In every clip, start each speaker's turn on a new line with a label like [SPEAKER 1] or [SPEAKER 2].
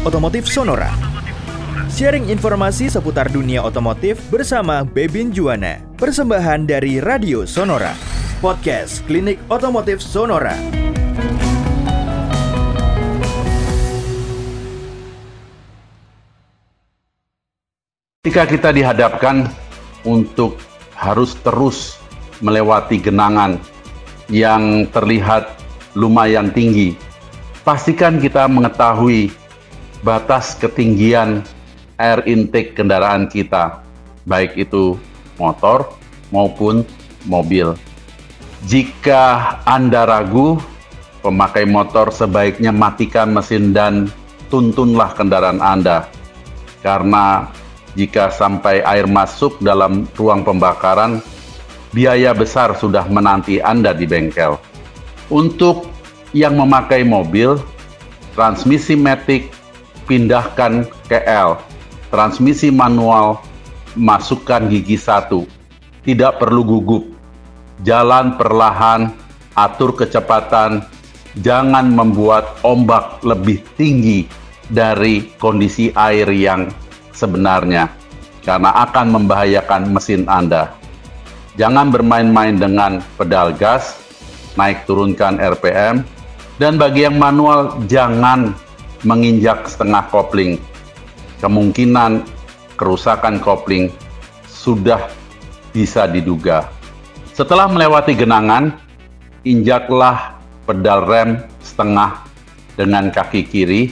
[SPEAKER 1] Otomotif Sonora. Sharing informasi seputar dunia otomotif bersama Bebin Juwana. Persembahan dari Radio Sonora. Podcast Klinik Otomotif Sonora.
[SPEAKER 2] Ketika kita dihadapkan untuk harus terus melewati genangan yang terlihat lumayan tinggi, pastikan kita mengetahui batas ketinggian air intake kendaraan kita, baik itu motor maupun mobil. Jika Anda ragu, pemakai motor sebaiknya matikan mesin dan tuntunlah kendaraan Anda. Karena jika sampai air masuk dalam ruang pembakaran, biaya besar sudah menanti Anda di bengkel. Untuk yang memakai mobil, transmisi matic pindahkan ke L. Transmisi manual masukkan gigi satu. Tidak perlu gugup. Jalan perlahan, atur kecepatan, jangan membuat ombak lebih tinggi dari kondisi air yang sebenarnya karena akan membahayakan mesin Anda. Jangan bermain-main dengan pedal gas, naik turunkan RPM, dan bagi yang manual jangan menginjak setengah kopling. Kemungkinan kerusakan kopling sudah bisa diduga. Setelah melewati genangan, injaklah pedal rem setengah dengan kaki kiri.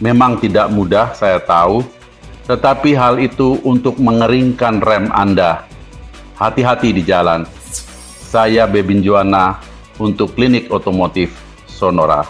[SPEAKER 2] Memang tidak mudah, saya tahu, tetapi hal itu untuk mengeringkan rem Anda. Hati-hati di jalan. Saya Bebin Juana untuk Klinik Otomotif Sonora.